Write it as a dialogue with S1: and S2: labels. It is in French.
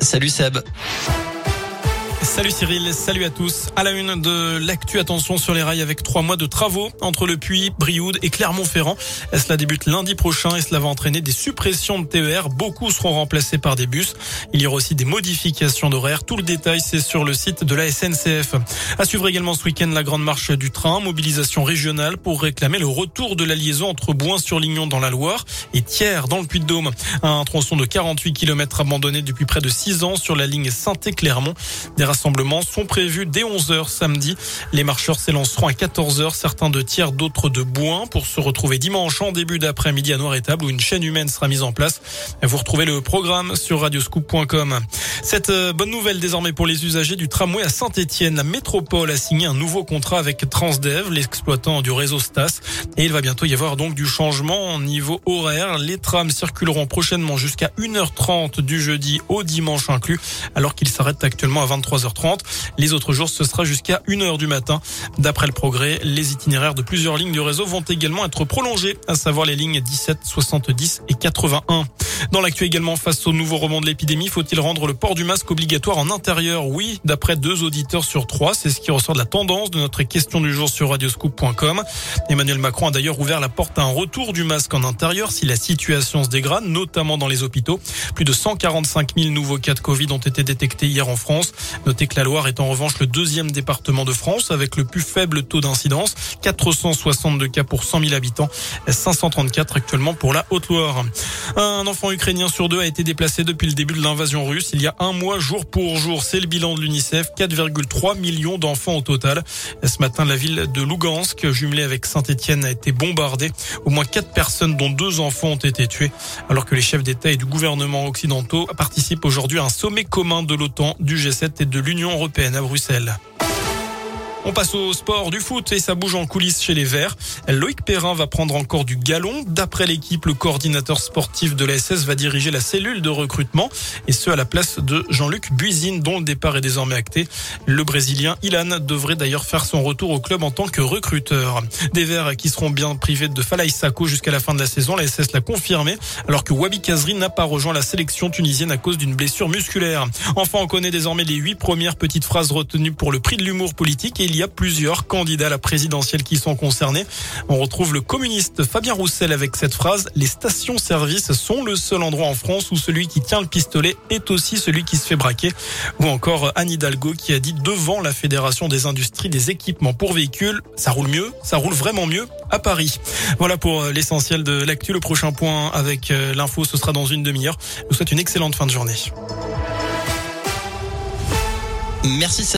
S1: Salut Seb.
S2: Salut Cyril, salut à tous. À la une de l'actu, attention sur les rails avec trois mois de travaux entre le Puy, Brioude et Clermont-Ferrand. Cela débute lundi prochain et cela va entraîner des suppressions de TER. Beaucoup seront remplacés par des bus. Il y aura aussi des modifications d'horaire. Tout le détail, c'est sur le site de la SNCF. À suivre également ce week-end la grande marche du train, mobilisation régionale pour réclamer le retour de la liaison entre Bouin-sur-Lignon dans la Loire et Thiers dans le Puy-de-Dôme. Un tronçon de 48 km abandonné depuis près de 6 ans sur la ligne Saint-Clermont. Des rassemblements sont prévus dès 11h samedi. Les marcheurs s'élanceront à 14h, certains de tiers, d'autres de Bouin, pour se retrouver dimanche en début d'après-midi à Noir-Étable où une chaîne humaine sera mise en place. Vous retrouvez le programme sur radioscoop.com. Cette euh, bonne nouvelle désormais pour les usagers du tramway à Saint-Etienne. La métropole a signé un nouveau contrat avec Transdev, l'exploitant du réseau Stas. Et il va bientôt y avoir donc du changement au niveau horaire. Les trams circuleront prochainement jusqu'à 1h30 du jeudi au dimanche inclus, alors qu'ils s'arrêtent actuellement à 23h. 30 Les autres jours, ce sera jusqu'à 1h du matin. D'après le progrès, les itinéraires de plusieurs lignes du réseau vont également être prolongés, à savoir les lignes 17, 70 et 81. Dans l'actu également, face au nouveau roman de l'épidémie, faut-il rendre le port du masque obligatoire en intérieur? Oui, d'après deux auditeurs sur trois, c'est ce qui ressort de la tendance de notre question du jour sur radioscoop.com. Emmanuel Macron a d'ailleurs ouvert la porte à un retour du masque en intérieur si la situation se dégrade, notamment dans les hôpitaux. Plus de 145 000 nouveaux cas de Covid ont été détectés hier en France. Notez que la Loire est en revanche le deuxième département de France avec le plus faible taux d'incidence, 462 cas pour 100 000 habitants, 534 actuellement pour la Haute-Loire. Un enfant ukrainien sur deux a été déplacé depuis le début de l'invasion russe. Il y a un mois, jour pour jour, c'est le bilan de l'UNICEF. 4,3 millions d'enfants au total. Ce matin, la ville de Lugansk, jumelée avec Saint-Etienne, a été bombardée. Au moins quatre personnes, dont deux enfants, ont été tués. Alors que les chefs d'État et du gouvernement occidentaux participent aujourd'hui à un sommet commun de l'OTAN, du G7 et de l'Union européenne à Bruxelles. On passe au sport du foot et ça bouge en coulisses chez les Verts. Loïc Perrin va prendre encore du galon. D'après l'équipe, le coordinateur sportif de la SS va diriger la cellule de recrutement et ce à la place de Jean-Luc Buisine dont le départ est désormais acté. Le Brésilien Ilan devrait d'ailleurs faire son retour au club en tant que recruteur. Des Verts qui seront bien privés de Falaï Sako jusqu'à la fin de la saison. La SS l'a confirmé alors que Wabi Kazri n'a pas rejoint la sélection tunisienne à cause d'une blessure musculaire. Enfin, on connaît désormais les huit premières petites phrases retenues pour le prix de l'humour politique et il y a plusieurs candidats à la présidentielle qui sont concernés. On retrouve le communiste Fabien Roussel avec cette phrase Les stations-service sont le seul endroit en France où celui qui tient le pistolet est aussi celui qui se fait braquer. Ou encore Anne Hidalgo qui a dit devant la Fédération des industries des équipements pour véhicules, ça roule mieux, ça roule vraiment mieux à Paris. Voilà pour euh, l'essentiel de l'actu. Le prochain point avec euh, l'info, ce sera dans une demi-heure. Je vous souhaite une excellente fin de journée.
S1: Merci.